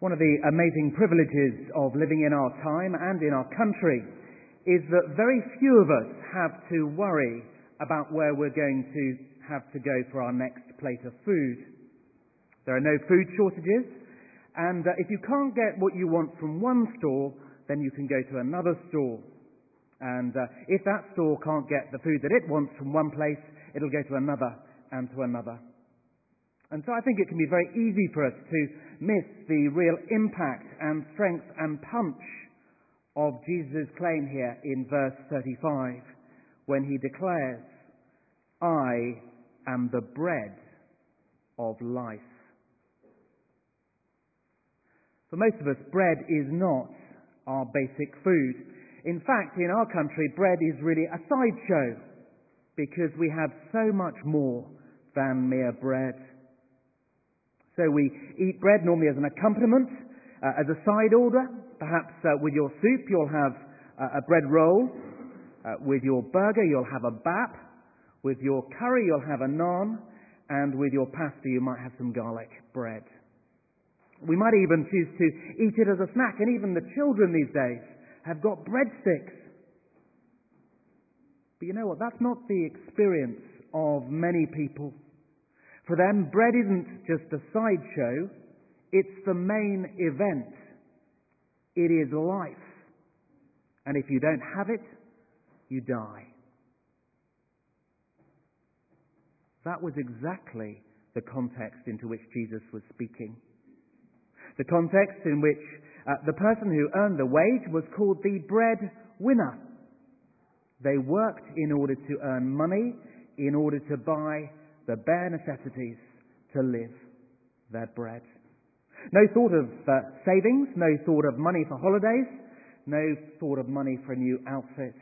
One of the amazing privileges of living in our time and in our country is that very few of us have to worry about where we're going to have to go for our next plate of food. There are no food shortages, and uh, if you can't get what you want from one store, then you can go to another store. And uh, if that store can't get the food that it wants from one place, it'll go to another and to another. And so I think it can be very easy for us to miss the real impact and strength and punch of Jesus' claim here in verse 35 when he declares, I am the bread of life. For most of us, bread is not our basic food. In fact, in our country, bread is really a sideshow because we have so much more than mere bread. So we eat bread normally as an accompaniment, uh, as a side order. Perhaps uh, with your soup you'll have uh, a bread roll. Uh, with your burger you'll have a bap. With your curry you'll have a naan. And with your pasta you might have some garlic bread. We might even choose to eat it as a snack. And even the children these days have got breadsticks. But you know what? That's not the experience of many people. For them, bread isn't just a sideshow, it's the main event. It is life. And if you don't have it, you die. That was exactly the context into which Jesus was speaking. The context in which uh, the person who earned the wage was called the bread winner. They worked in order to earn money, in order to buy the bare necessities to live their bread. No thought of uh, savings, no thought of money for holidays, no thought of money for a new outfit.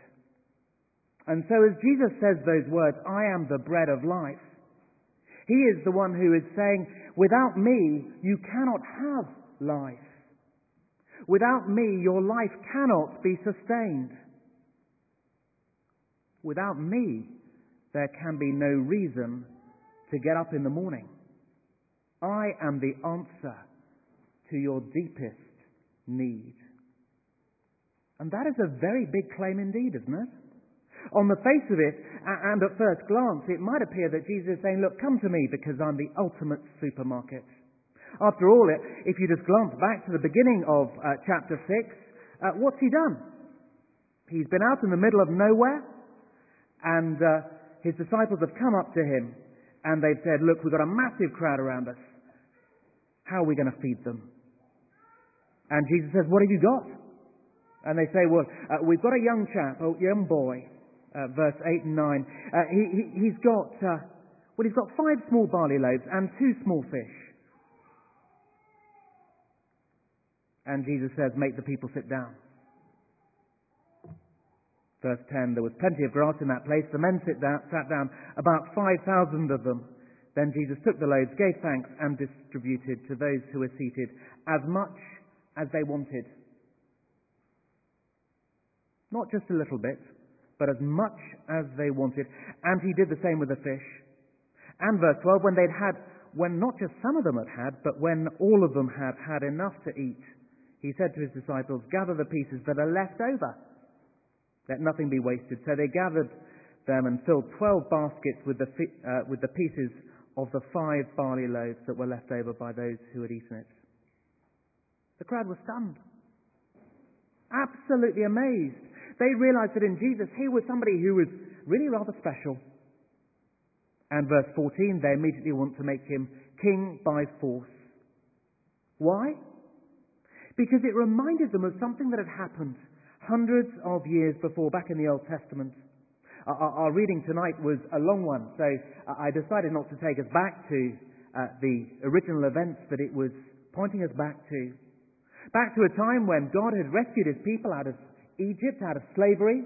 And so as Jesus says those words, I am the bread of life, he is the one who is saying, without me, you cannot have life. Without me, your life cannot be sustained. Without me, there can be no reason to get up in the morning. I am the answer to your deepest need. And that is a very big claim indeed, isn't it? On the face of it, and at first glance, it might appear that Jesus is saying, Look, come to me because I'm the ultimate supermarket. After all, if you just glance back to the beginning of uh, chapter 6, uh, what's he done? He's been out in the middle of nowhere, and uh, his disciples have come up to him and they've said, look, we've got a massive crowd around us. How are we going to feed them? And Jesus says, what have you got? And they say, well, uh, we've got a young chap, a young boy, uh, verse 8 and 9. Uh, he, he, has got, uh, well, he's got five small barley loaves and two small fish. And Jesus says, make the people sit down. Verse 10, there was plenty of grass in that place. The men down, sat down, about 5,000 of them. Then Jesus took the loaves, gave thanks, and distributed to those who were seated as much as they wanted. Not just a little bit, but as much as they wanted. And he did the same with the fish. And verse 12, when they'd had, when not just some of them had had, but when all of them had had enough to eat, he said to his disciples, gather the pieces that are left over let nothing be wasted. So they gathered them and filled twelve baskets with the, uh, with the pieces of the five barley loaves that were left over by those who had eaten it. The crowd was stunned. Absolutely amazed. They realized that in Jesus, he was somebody who was really rather special. And verse 14, they immediately want to make him king by force. Why? Because it reminded them of something that had happened hundreds of years before, back in the Old Testament. Our, reading tonight was a long one, so I decided not to take us back to uh, the original events that it was pointing us back to. Back to a time when God had rescued his people out of Egypt, out of slavery,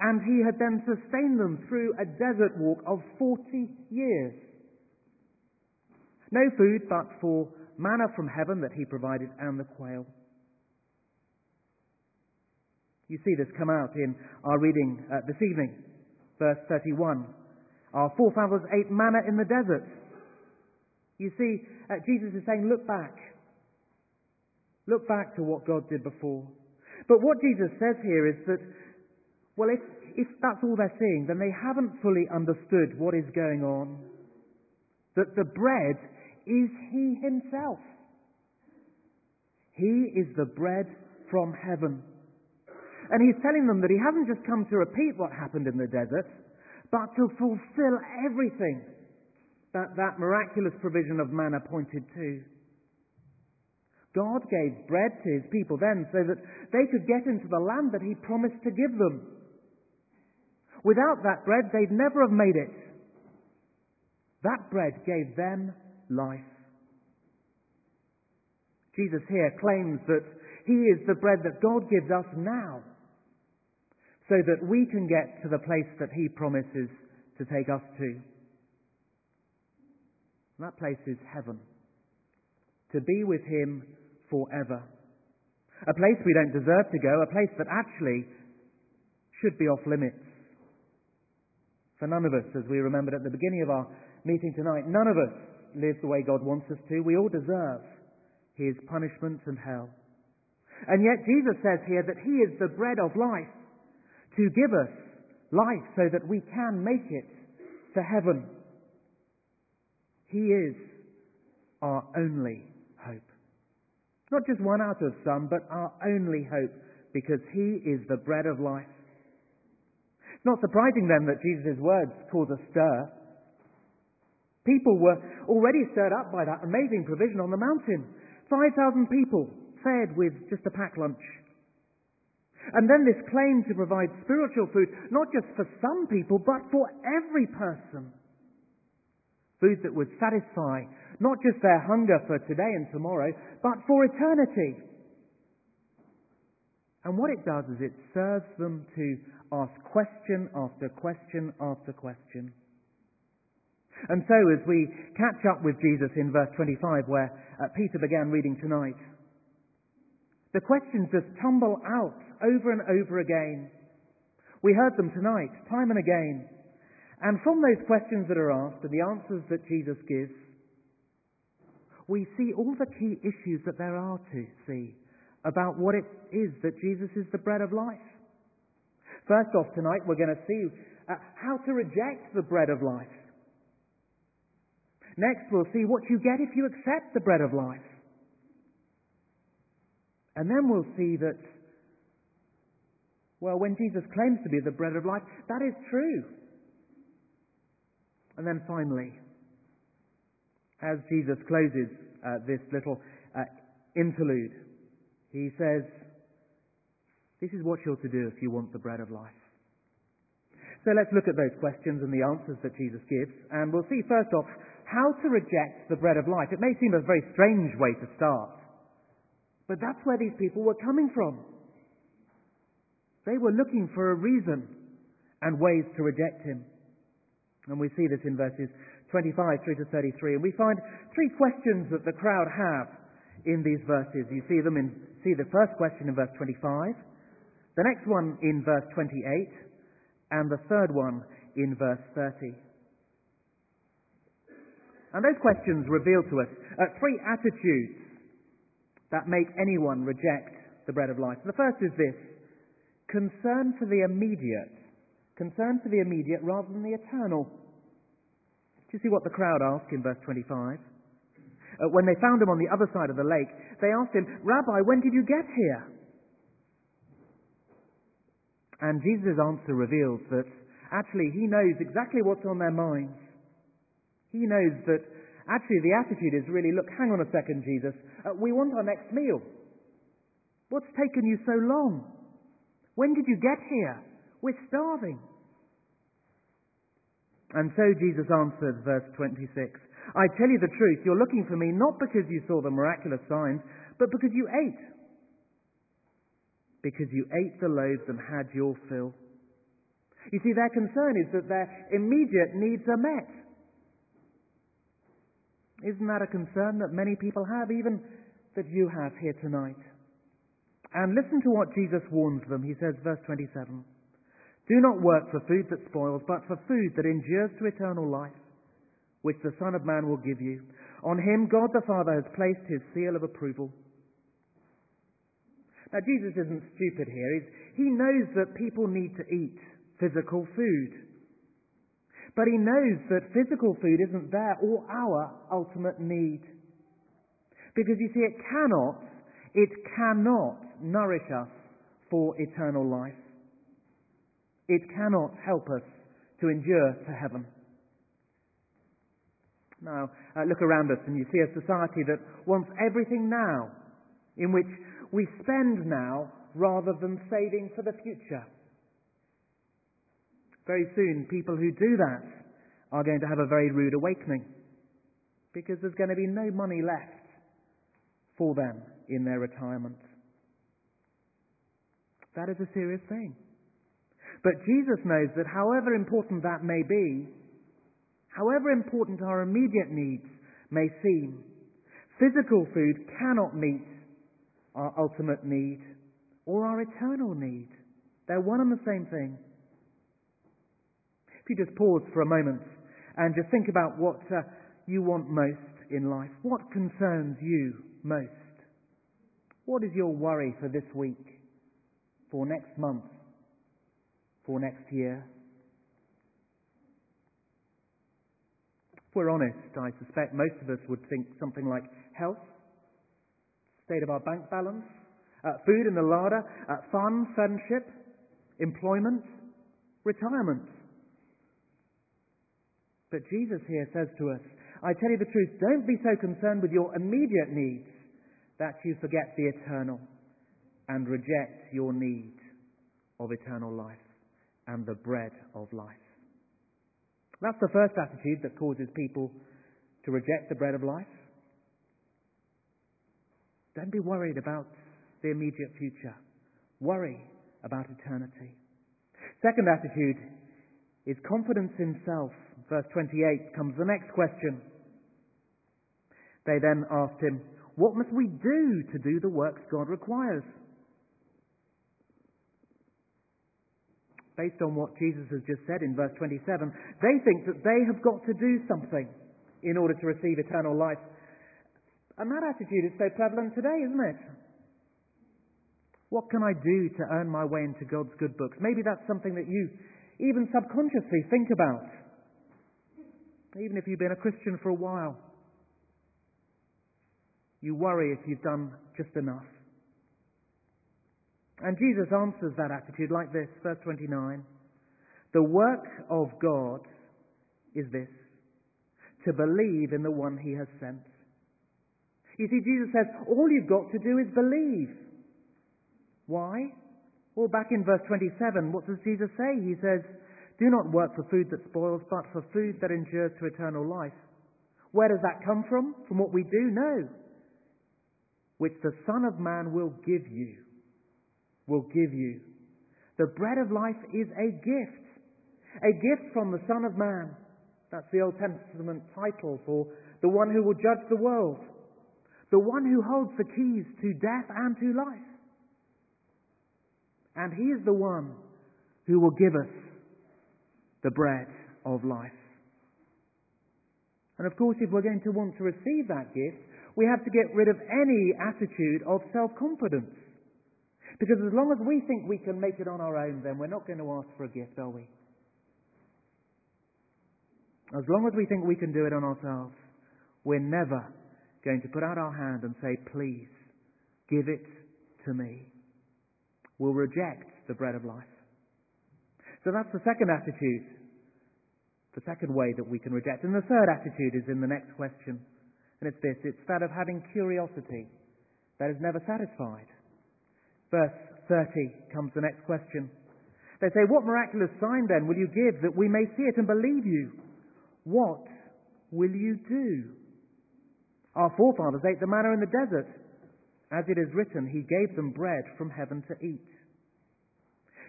and he had then sustained them through a desert walk of 40 years. No food but for manna from heaven that he provided and the quail. You see this come out in our reading uh, this evening, verse 31. Our forefathers ate manna in the desert. You see, uh, Jesus is saying, look back. Look back to what God did before. But what Jesus says here is that, well, if, if that's all they're seeing, then they haven't fully understood what is going on. That the bread is He Himself. He is the bread from heaven. And He's telling them that He hasn't just come to repeat what happened in the desert, but to fulfill everything that that miraculous provision of manna pointed to. God gave bread to his people then so that they could get into the land that he promised to give them. Without that bread, they'd never have made it. That bread gave them life. Jesus here claims that he is the bread that God gives us now so that we can get to the place that he promises to take us to. that place is heaven. To be with him forever. A place we don't deserve to go, a place that actually should be off limits. For none of us, as we remembered at the beginning of our meeting tonight, none of us live the way God wants us to. We all deserve His punishment and hell. And yet Jesus says here that He is the bread of life to give us life so that we can make it to heaven. He is our only hope. Not just one out of some, but our only hope, because He is the bread of life. It's not surprising then that Jesus' words cause a stir. People were already stirred up by that amazing provision on the mountain. 5,000 people fed with just a packed lunch. And then this claim to provide spiritual food, not just for some people, but for every person. Food that would satisfy not just their hunger for today and tomorrow, but for eternity. And what it does is it serves them to ask question after question after question. And so, as we catch up with Jesus in verse 25, where uh, Peter began reading tonight, the questions just tumble out over and over again. We heard them tonight, time and again. And from those questions that are asked and the answers that Jesus gives, we see all the key issues that there are to see about what it is that Jesus is the bread of life. First off, tonight we're going to see uh, how to reject the bread of life. Next, we'll see what you get if you accept the bread of life. And then we'll see that, well, when Jesus claims to be the bread of life, that is true. And then finally, as Jesus closes uh, this little uh, interlude, he says, This is what you're to do if you want the bread of life. So let's look at those questions and the answers that Jesus gives, and we'll see first off how to reject the bread of life. It may seem a very strange way to start, but that's where these people were coming from. They were looking for a reason and ways to reject him. And we see this in verses 25 through to 33. And we find three questions that the crowd have in these verses. You see them in, see the first question in verse 25, the next one in verse 28, and the third one in verse 30. And those questions reveal to us uh, three attitudes that make anyone reject the bread of life. The first is this concern for the immediate. Concern for the immediate rather than the eternal. Do you see what the crowd asked in verse 25? Uh, when they found him on the other side of the lake, they asked him, Rabbi, when did you get here? And Jesus' answer reveals that actually he knows exactly what's on their minds. He knows that actually the attitude is really, look, hang on a second, Jesus. Uh, we want our next meal. What's taken you so long? When did you get here? We're starving. And so Jesus answered, verse 26, I tell you the truth, you're looking for me not because you saw the miraculous signs, but because you ate. Because you ate the loaves and had your fill. You see, their concern is that their immediate needs are met. Isn't that a concern that many people have, even that you have here tonight? And listen to what Jesus warns them. He says, verse 27. Do not work for food that spoils, but for food that endures to eternal life, which the Son of Man will give you. On him God the Father has placed his seal of approval. Now, Jesus isn't stupid here. He's, he knows that people need to eat physical food. But he knows that physical food isn't their or our ultimate need. Because you see, it cannot, it cannot nourish us for eternal life. It cannot help us to endure to heaven. Now, uh, look around us and you see a society that wants everything now, in which we spend now rather than saving for the future. Very soon, people who do that are going to have a very rude awakening because there's going to be no money left for them in their retirement. That is a serious thing. But Jesus knows that however important that may be, however important our immediate needs may seem, physical food cannot meet our ultimate need or our eternal need. They're one and the same thing. If you just pause for a moment and just think about what uh, you want most in life, what concerns you most? What is your worry for this week, for next month, for next year? If we're honest, I suspect most of us would think something like health, state of our bank balance, uh, food in the larder, uh, fun, friendship, employment, retirement. But Jesus here says to us, I tell you the truth, don't be so concerned with your immediate needs that you forget the eternal and reject your need of eternal life and the bread of life. That's the first attitude that causes people to reject the bread of life. Don't be worried about the immediate future. Worry about eternity. Second attitude is confidence in self. Verse 28 comes the next question. They then asked him, What must we do to do the works God requires? Based on what Jesus has just said in verse 27, they think that they have got to do something in order to receive eternal life. And that attitude is so prevalent today, isn't it? What can I do to earn my way into God's good books? Maybe that's something that you even subconsciously think about. Even if you've been a Christian for a while, you worry if you've done just enough. And Jesus answers that attitude like this, verse 29. The work of God is this, to believe in the one he has sent. You see, Jesus says, all you've got to do is believe. Why? Well, back in verse 27, what does Jesus say? He says, Do not work for food that spoils, but for food that endures to eternal life. Where does that come from? From what we do? No. Which the Son of Man will give you. Will give you. The bread of life is a gift. A gift from the Son of Man. That's the Old Testament title for the one who will judge the world. The one who holds the keys to death and to life. And He is the one who will give us the bread of life. And of course, if we're going to want to receive that gift, we have to get rid of any attitude of self-confidence. Because as long as we think we can make it on our own, then we're not going to ask for a gift, are we? As long as we think we can do it on ourselves, we're never going to put out our hand and say, please, give it to me We'll reject the bread of life. So that's the second attitude, the second way that we can reject. And the third attitude is in the next question. And it's this it's that of having curiosity that is never satisfied. Verse 30 comes the next question. They say, What miraculous sign then will you give that we may see it and believe you? What will you do? Our forefathers ate the manna in the desert. As it is written, He gave them bread from heaven to eat.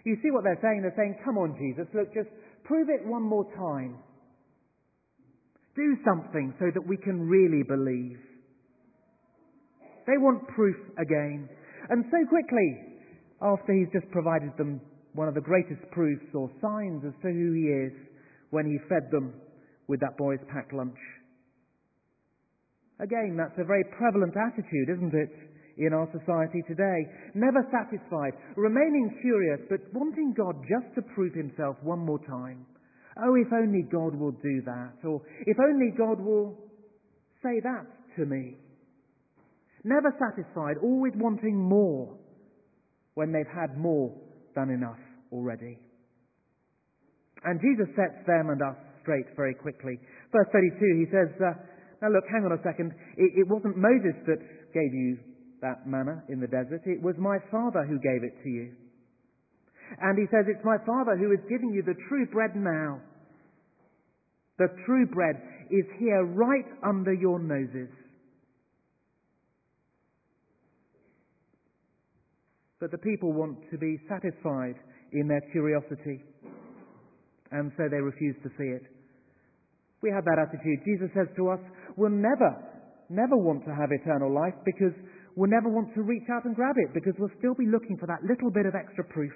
You see what they're saying? They're saying, Come on, Jesus, look, just prove it one more time. Do something so that we can really believe. They want proof again. And so quickly, after he's just provided them one of the greatest proofs or signs as to who he is when he fed them with that boy's packed lunch. Again, that's a very prevalent attitude, isn't it, in our society today. Never satisfied, remaining curious, but wanting God just to prove himself one more time. Oh, if only God will do that, or if only God will say that to me. Never satisfied, always wanting more when they've had more than enough already. And Jesus sets them and us straight very quickly. Verse 32, he says, uh, Now look, hang on a second. It, it wasn't Moses that gave you that manna in the desert. It was my Father who gave it to you. And he says, It's my Father who is giving you the true bread now. The true bread is here right under your noses. But the people want to be satisfied in their curiosity, and so they refuse to see it. We have that attitude. Jesus says to us, we'll never, never want to have eternal life because we'll never want to reach out and grab it because we'll still be looking for that little bit of extra proof.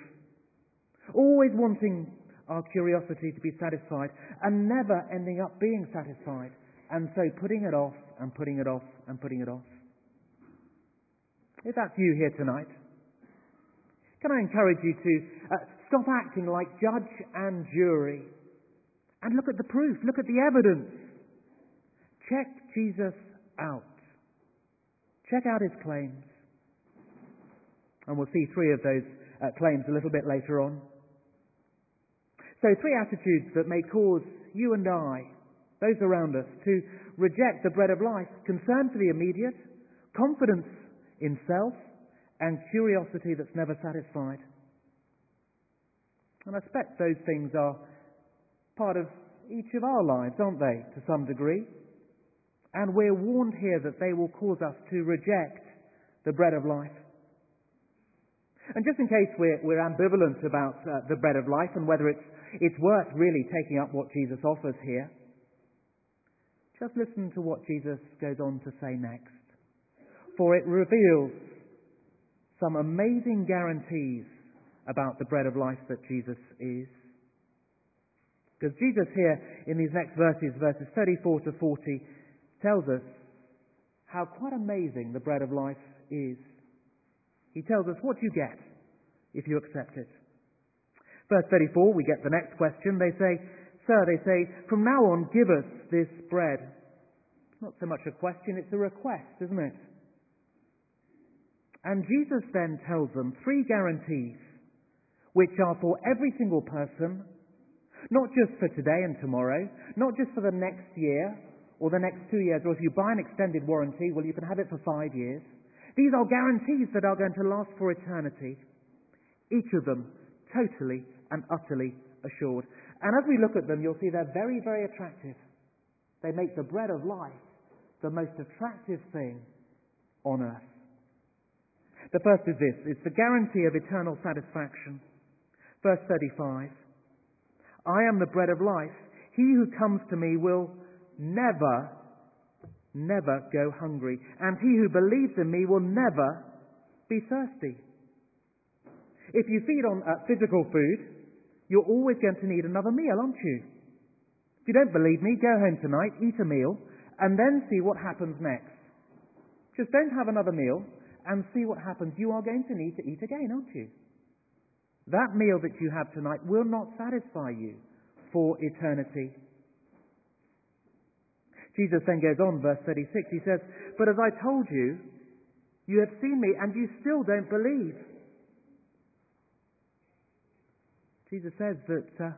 Always wanting our curiosity to be satisfied and never ending up being satisfied. And so putting it off and putting it off and putting it off. If that's you here tonight, can I encourage you to uh, stop acting like judge and jury and look at the proof, look at the evidence. Check Jesus out. Check out his claims. And we'll see three of those uh, claims a little bit later on. So, three attitudes that may cause you and I, those around us, to reject the bread of life concern for the immediate, confidence in self, and curiosity that's never satisfied. And I expect those things are part of each of our lives, aren't they, to some degree? And we're warned here that they will cause us to reject the bread of life. And just in case we're, we're ambivalent about uh, the bread of life and whether it's, it's worth really taking up what Jesus offers here, just listen to what Jesus goes on to say next. For it reveals some amazing guarantees about the bread of life that Jesus is. Because Jesus here in these next verses, verses 34 to 40, tells us how quite amazing the bread of life is. He tells us what you get if you accept it. Verse 34, we get the next question. They say, Sir, they say, from now on give us this bread. Not so much a question, it's a request, isn't it? And Jesus then tells them three guarantees, which are for every single person, not just for today and tomorrow, not just for the next year or the next two years, or if you buy an extended warranty, well, you can have it for five years. These are guarantees that are going to last for eternity. Each of them totally and utterly assured. And as we look at them, you'll see they're very, very attractive. They make the bread of life the most attractive thing on earth. The first is this it's the guarantee of eternal satisfaction. Verse 35 I am the bread of life. He who comes to me will never, never go hungry, and he who believes in me will never be thirsty. If you feed on uh, physical food, you're always going to need another meal, aren't you? If you don't believe me, go home tonight, eat a meal, and then see what happens next. Just don't have another meal and see what happens. You are going to need to eat again, aren't you? That meal that you have tonight will not satisfy you for eternity. Jesus then goes on, verse 36, he says, But as I told you, you have seen me and you still don't believe. Jesus says that uh,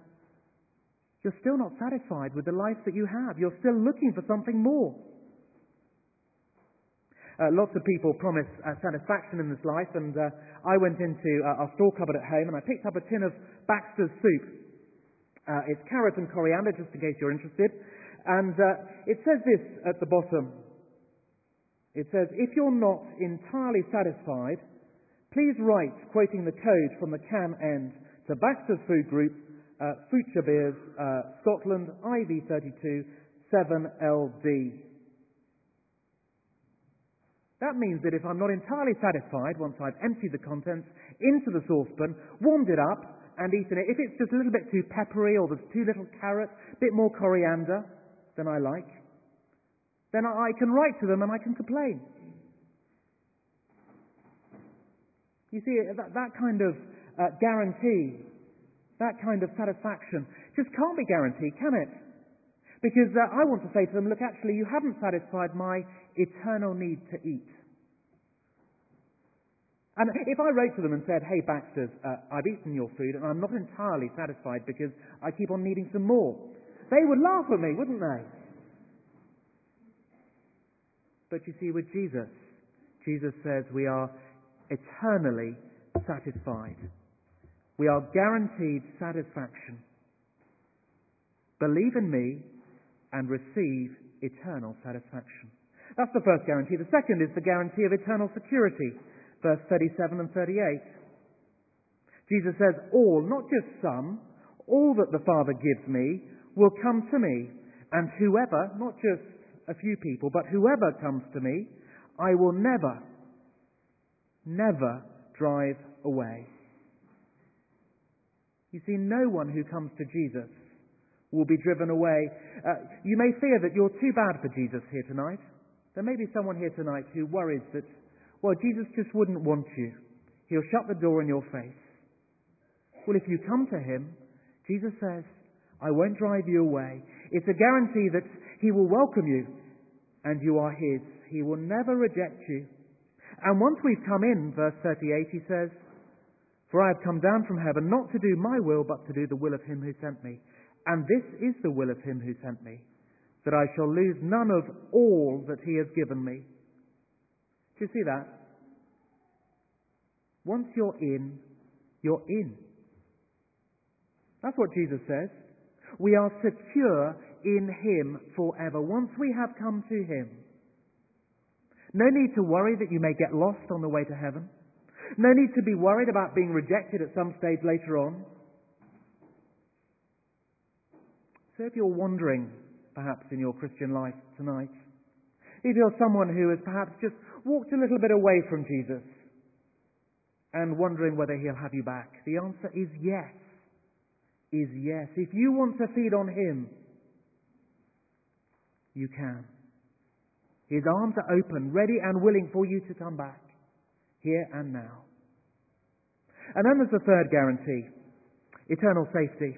you're still not satisfied with the life that you have. You're still looking for something more. Uh, lots of people promise uh, satisfaction in this life, and uh, I went into uh, our store cupboard at home and I picked up a tin of Baxter's soup. Uh, it's carrot and coriander, just in case you're interested. And uh, it says this at the bottom. It says, if you're not entirely satisfied, please write, quoting the code from the can end, to Baxter's Food Group, Fochabers, Scotland, IV32 7LD. That means that if I'm not entirely satisfied once I've emptied the contents into the saucepan, warmed it up, and eaten it, if it's just a little bit too peppery or there's too little carrot, a bit more coriander than I like, then I can write to them and I can complain. You see, that, that kind of uh, guarantee, that kind of satisfaction, just can't be guaranteed, can it? Because uh, I want to say to them, look, actually, you haven't satisfied my eternal need to eat. And if I wrote to them and said, hey, Baxters, uh, I've eaten your food and I'm not entirely satisfied because I keep on needing some more, they would laugh at me, wouldn't they? But you see, with Jesus, Jesus says we are eternally satisfied. We are guaranteed satisfaction. Believe in me and receive eternal satisfaction. That's the first guarantee. The second is the guarantee of eternal security verse 37 and 38. Jesus says, All, not just some, all that the Father gives me will come to me, and whoever, not just a few people, but whoever comes to me, I will never, never drive away. You see, no one who comes to Jesus will be driven away. Uh, you may fear that you're too bad for Jesus here tonight. There may be someone here tonight who worries that well, Jesus just wouldn't want you. He'll shut the door in your face. Well, if you come to him, Jesus says, I won't drive you away. It's a guarantee that he will welcome you and you are his. He will never reject you. And once we've come in, verse 38, he says, For I have come down from heaven not to do my will, but to do the will of him who sent me. And this is the will of him who sent me, that I shall lose none of all that he has given me do you see that? Once you're in, you're in. That's what Jesus says. We are secure in Him forever. Once we have come to Him. No need to worry that you may get lost on the way to heaven. No need to be worried about being rejected at some stage later on. So if you're wondering, perhaps, in your Christian life tonight, if you're someone who has perhaps just walked a little bit away from Jesus and wondering whether he'll have you back? The answer is yes. Is yes. If you want to feed on him, you can. His arms are open, ready and willing for you to come back, here and now. And then there's the third guarantee eternal safety.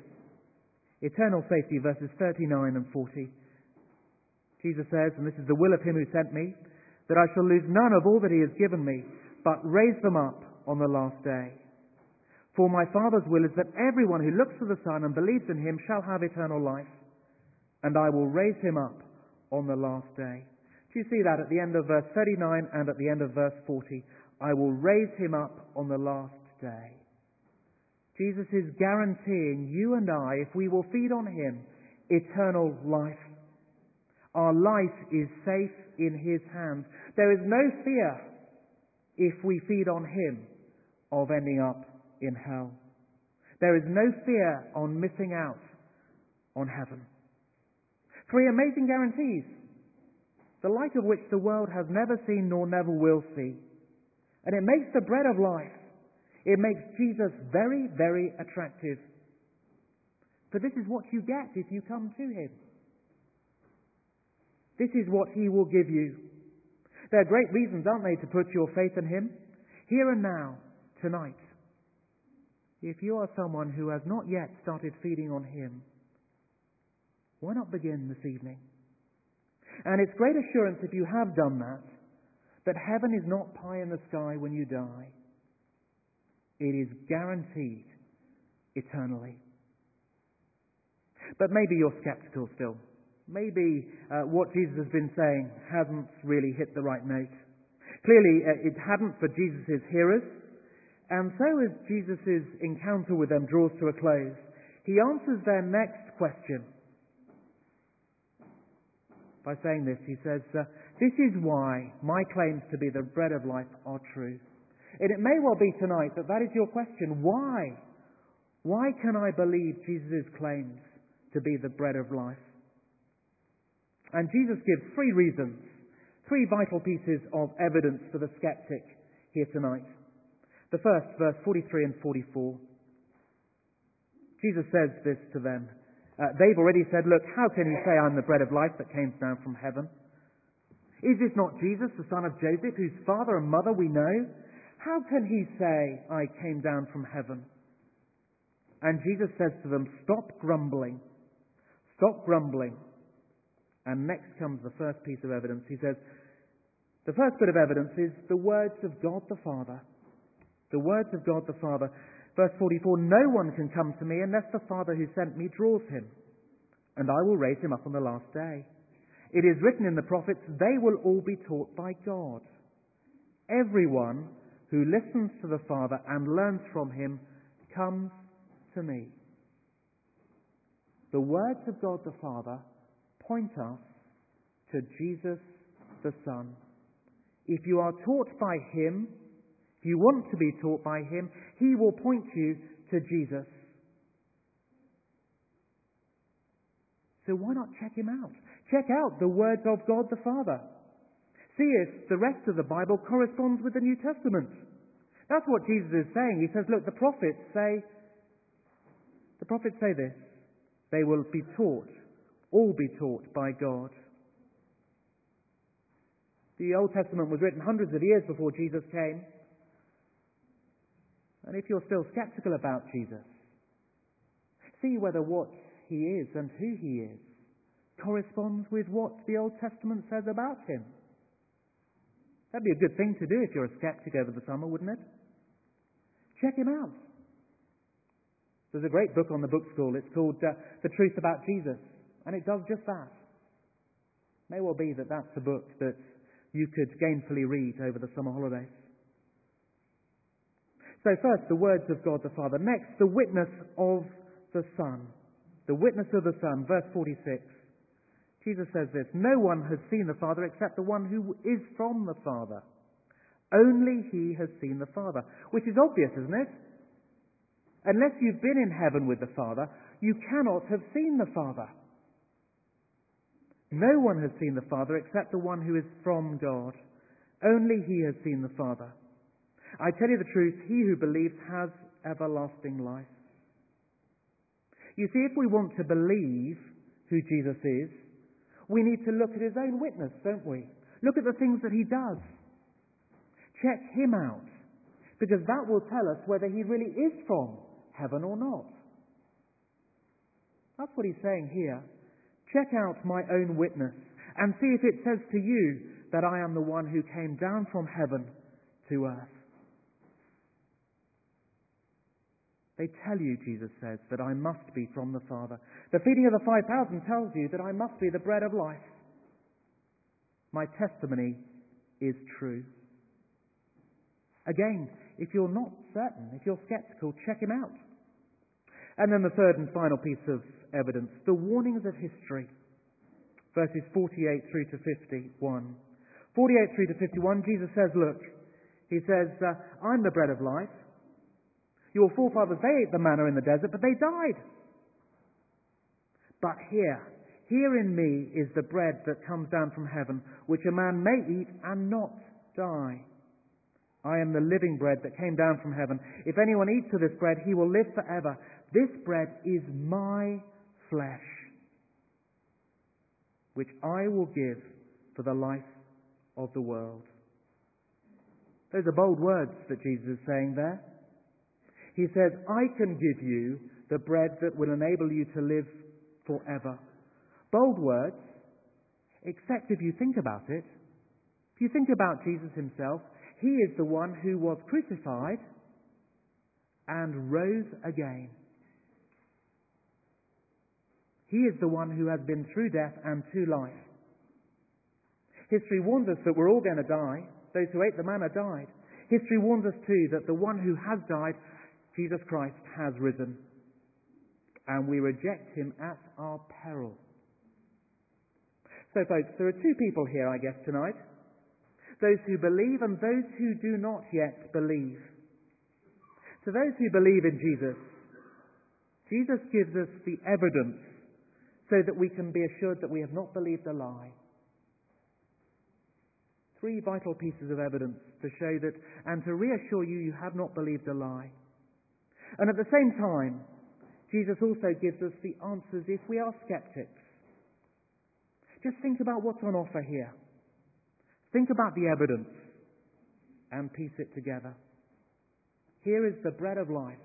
Eternal safety, verses 39 and 40. Jesus says, and this is the will of him who sent me, that I shall lose none of all that he has given me, but raise them up on the last day. For my Father's will is that everyone who looks to the Son and believes in him shall have eternal life, and I will raise him up on the last day. Do you see that at the end of verse 39 and at the end of verse 40? I will raise him up on the last day. Jesus is guaranteeing you and I, if we will feed on him, eternal life. Our life is safe in His hands. There is no fear if we feed on Him of ending up in hell. There is no fear on missing out on heaven. Three amazing guarantees, the like of which the world has never seen nor never will see. And it makes the bread of life, it makes Jesus very, very attractive. For this is what you get if you come to Him. This is what He will give you. There are great reasons, aren't they, to put your faith in Him? Here and now, tonight. If you are someone who has not yet started feeding on Him, why not begin this evening? And it's great assurance if you have done that, that heaven is not pie in the sky when you die. It is guaranteed eternally. But maybe you're skeptical still. Maybe uh, what Jesus has been saying hasn't really hit the right note. Clearly, uh, it hadn't for Jesus' hearers, and so as Jesus' encounter with them draws to a close, he answers their next question by saying this. He says, uh, This is why my claims to be the bread of life are true. And it may well be tonight that that is your question. Why? Why can I believe Jesus' claims to be the bread of life? And Jesus gives three reasons, three vital pieces of evidence for the skeptic here tonight. The first, verse 43 and 44. Jesus says this to them. Uh, they've already said, Look, how can you say I'm the bread of life that came down from heaven? Is this not Jesus, the son of Joseph, whose father and mother we know? How can he say, I came down from heaven? And Jesus says to them, Stop grumbling. Stop grumbling. And next comes the first piece of evidence. He says, The first bit of evidence is the words of God the Father. The words of God the Father. Verse 44 No one can come to me unless the Father who sent me draws him, and I will raise him up on the last day. It is written in the prophets, They will all be taught by God. Everyone who listens to the Father and learns from him comes to me. The words of God the Father point us to Jesus the Son. If you are taught by him, if you want to be taught by him, he will point you to Jesus. So why not check him out? Check out the words of God the Father. If the rest of the Bible corresponds with the New Testament. That's what Jesus is saying. He says, look, the prophets say, the prophets say this. They will be taught, all be taught by God. The Old Testament was written hundreds of years before Jesus came. And if you're still skeptical about Jesus, see whether what he is and who he is corresponds with what the Old Testament says about him. That'd be a good thing to do if you're a skeptic over the summer, wouldn't it? Check him out. There's a great book on the book. It's called uh, The Truth About Jesus, and it does just that. May well be that that's a book that you could gainfully read over the summer holidays. So, first, the words of God the Father. Next, the witness of the Son. The witness of the Son, verse 46. Jesus says this No one has seen the Father except the one who is from the Father. Only he has seen the Father. Which is obvious, isn't it? Unless you've been in heaven with the Father, you cannot have seen the Father. No one has seen the Father except the one who is from God. Only he has seen the Father. I tell you the truth, he who believes has everlasting life. You see, if we want to believe who Jesus is, we need to look at his own witness, don't we? Look at the things that he does. Check him out. Because that will tell us whether he really is from heaven or not. That's what he's saying here. Check out my own witness and see if it says to you that I am the one who came down from heaven to earth. They tell you, Jesus says, that I must be from the Father. The feeding of the 5,000 tells you that I must be the bread of life. My testimony is true. Again, if you're not certain, if you're skeptical, check him out. And then the third and final piece of evidence, the warnings of history. Verses 48 through to 51. 48 through to 51, Jesus says, look, he says, uh, I'm the bread of life. Your forefathers, they ate the manna in the desert, but they died. But here, here in me is the bread that comes down from heaven, which a man may eat and not die. I am the living bread that came down from heaven. If anyone eats of this bread, he will live forever. This bread is my flesh, which I will give for the life of the world. Those are bold words that Jesus is saying there. He says, I can give you the bread that will enable you to live forever. Bold words, except if you think about it. If you think about Jesus himself, he is the one who was crucified and rose again. He is the one who has been through death and to life. History warns us that we're all going to die. Those who ate the manna died. History warns us too that the one who has died, Jesus Christ, has risen. And we reject him at our peril. So, folks, there are two people here, I guess, tonight those who believe and those who do not yet believe. To those who believe in Jesus, Jesus gives us the evidence so that we can be assured that we have not believed a lie. Three vital pieces of evidence to show that and to reassure you you have not believed a lie. And at the same time, Jesus also gives us the answers if we are skeptics. Just think about what's on offer here. Think about the evidence and piece it together. Here is the bread of life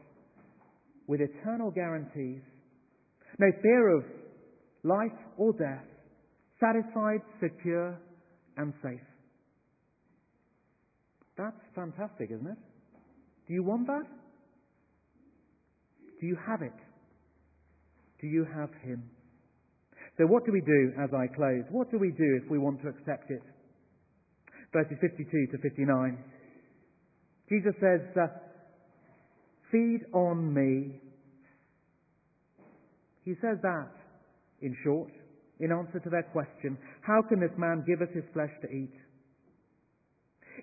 with eternal guarantees. No fear of life or death. Satisfied, secure, and safe. That's fantastic, isn't it? Do you want that? Do you have it? Do you have Him? So, what do we do as I close? What do we do if we want to accept it? Verses 52 to 59. Jesus says, uh, Feed on me. He says that, in short, in answer to their question, How can this man give us his flesh to eat?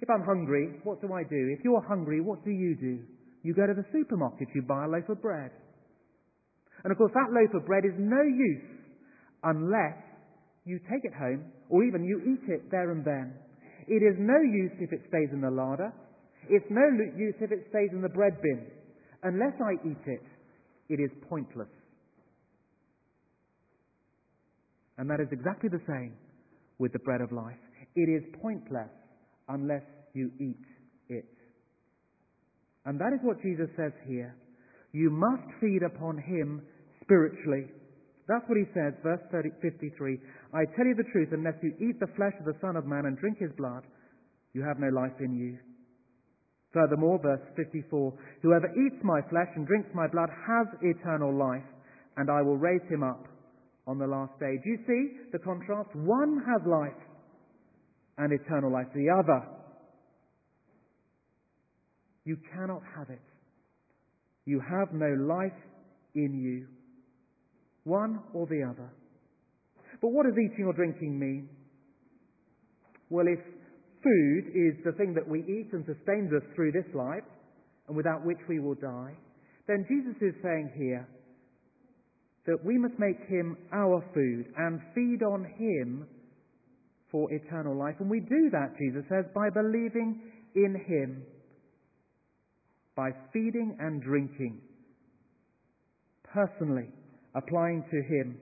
If I'm hungry, what do I do? If you're hungry, what do you do? You go to the supermarket, you buy a loaf of bread. And of course, that loaf of bread is no use unless you take it home or even you eat it there and then. It is no use if it stays in the larder. It's no use if it stays in the bread bin. Unless I eat it, it is pointless. And that is exactly the same with the bread of life. It is pointless unless you eat. And that is what Jesus says here. You must feed upon him spiritually. That's what he says, verse 30, 53. I tell you the truth, unless you eat the flesh of the Son of Man and drink his blood, you have no life in you. Furthermore, verse 54, whoever eats my flesh and drinks my blood has eternal life, and I will raise him up on the last day. Do you see the contrast? One has life and eternal life. The other, you cannot have it. You have no life in you. One or the other. But what does eating or drinking mean? Well, if food is the thing that we eat and sustains us through this life, and without which we will die, then Jesus is saying here that we must make him our food and feed on him for eternal life. And we do that, Jesus says, by believing in him, by feeding and drinking, personally applying to him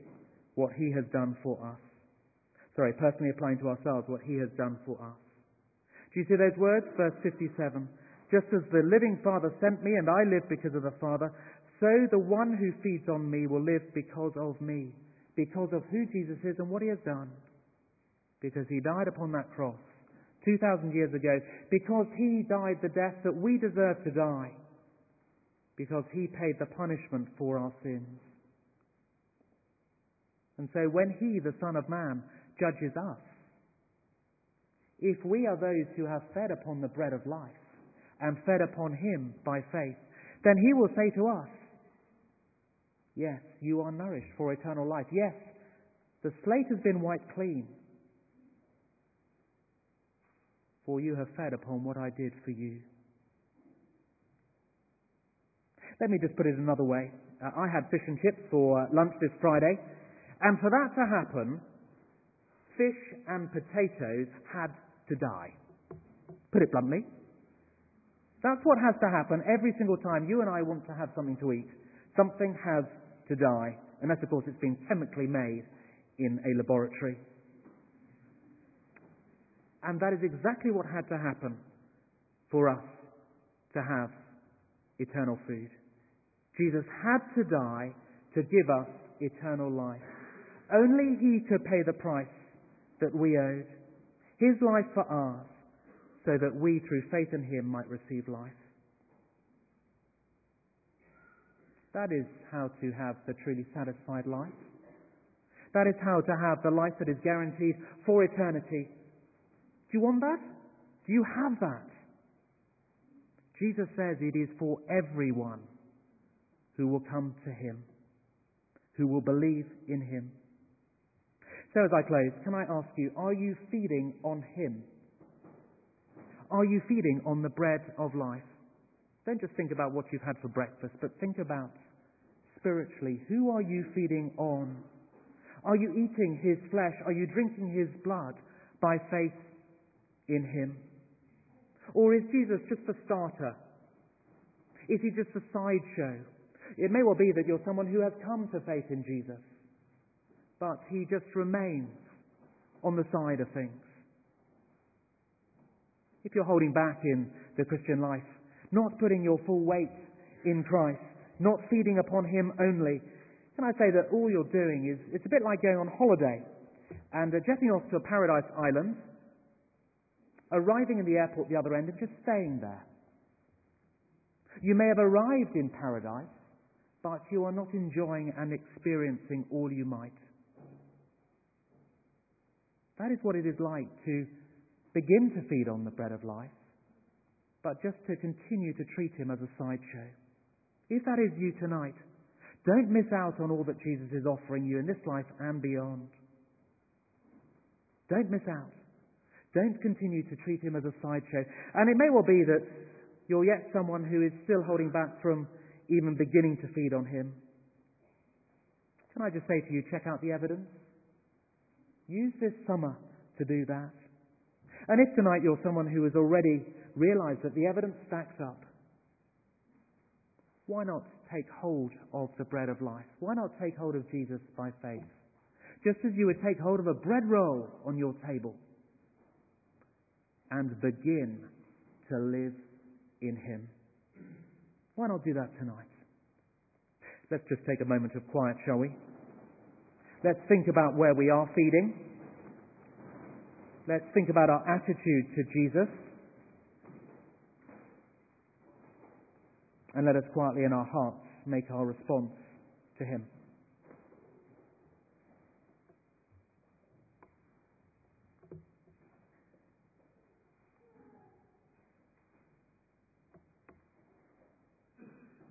what he has done for us. Sorry, personally applying to ourselves what he has done for us. Do you see those words? Verse 57. Just as the living Father sent me and I live because of the Father, so the one who feeds on me will live because of me, because of who Jesus is and what he has done. Because he died upon that cross 2,000 years ago, because he died the death that we deserve to die, because he paid the punishment for our sins. And so when he, the Son of Man, judges us, if we are those who have fed upon the bread of life and fed upon Him by faith, then He will say to us, Yes, you are nourished for eternal life. Yes, the slate has been wiped clean. For you have fed upon what I did for you. Let me just put it another way. Uh, I had fish and chips for lunch this Friday, and for that to happen, fish and potatoes had to die. Put it bluntly. That's what has to happen every single time you and I want to have something to eat. Something has to die, unless, of course, it's been chemically made in a laboratory. And that is exactly what had to happen for us to have eternal food. Jesus had to die to give us eternal life. Only He could pay the price that we owed. His life for ours, so that we, through faith in Him, might receive life. That is how to have the truly satisfied life. That is how to have the life that is guaranteed for eternity. Do you want that? Do you have that? Jesus says it is for everyone who will come to Him, who will believe in Him. So as I close, can I ask you, are you feeding on Him? Are you feeding on the bread of life? Don't just think about what you've had for breakfast, but think about spiritually, who are you feeding on? Are you eating His flesh? Are you drinking His blood by faith in Him? Or is Jesus just a starter? Is He just a sideshow? It may well be that you're someone who has come to faith in Jesus but he just remains on the side of things. If you're holding back in the Christian life, not putting your full weight in Christ, not feeding upon Him only, can I say that all you're doing is, it's a bit like going on holiday and uh, jetting off to a paradise island, arriving in the airport the other end and just staying there. You may have arrived in paradise, but you are not enjoying and experiencing all you might. That is what it is like to begin to feed on the bread of life, but just to continue to treat him as a sideshow. If that is you tonight, don't miss out on all that Jesus is offering you in this life and beyond. Don't miss out. Don't continue to treat him as a sideshow. And it may well be that you're yet someone who is still holding back from even beginning to feed on him. Can I just say to you, check out the evidence? Use this summer to do that. And if tonight you're someone who has already realized that the evidence stacks up, why not take hold of the bread of life? Why not take hold of Jesus by faith? Just as you would take hold of a bread roll on your table and begin to live in Him. Why not do that tonight? Let's just take a moment of quiet, shall we? Let's think about where we are feeding. Let's think about our attitude to Jesus. And let us quietly in our hearts make our response to Him.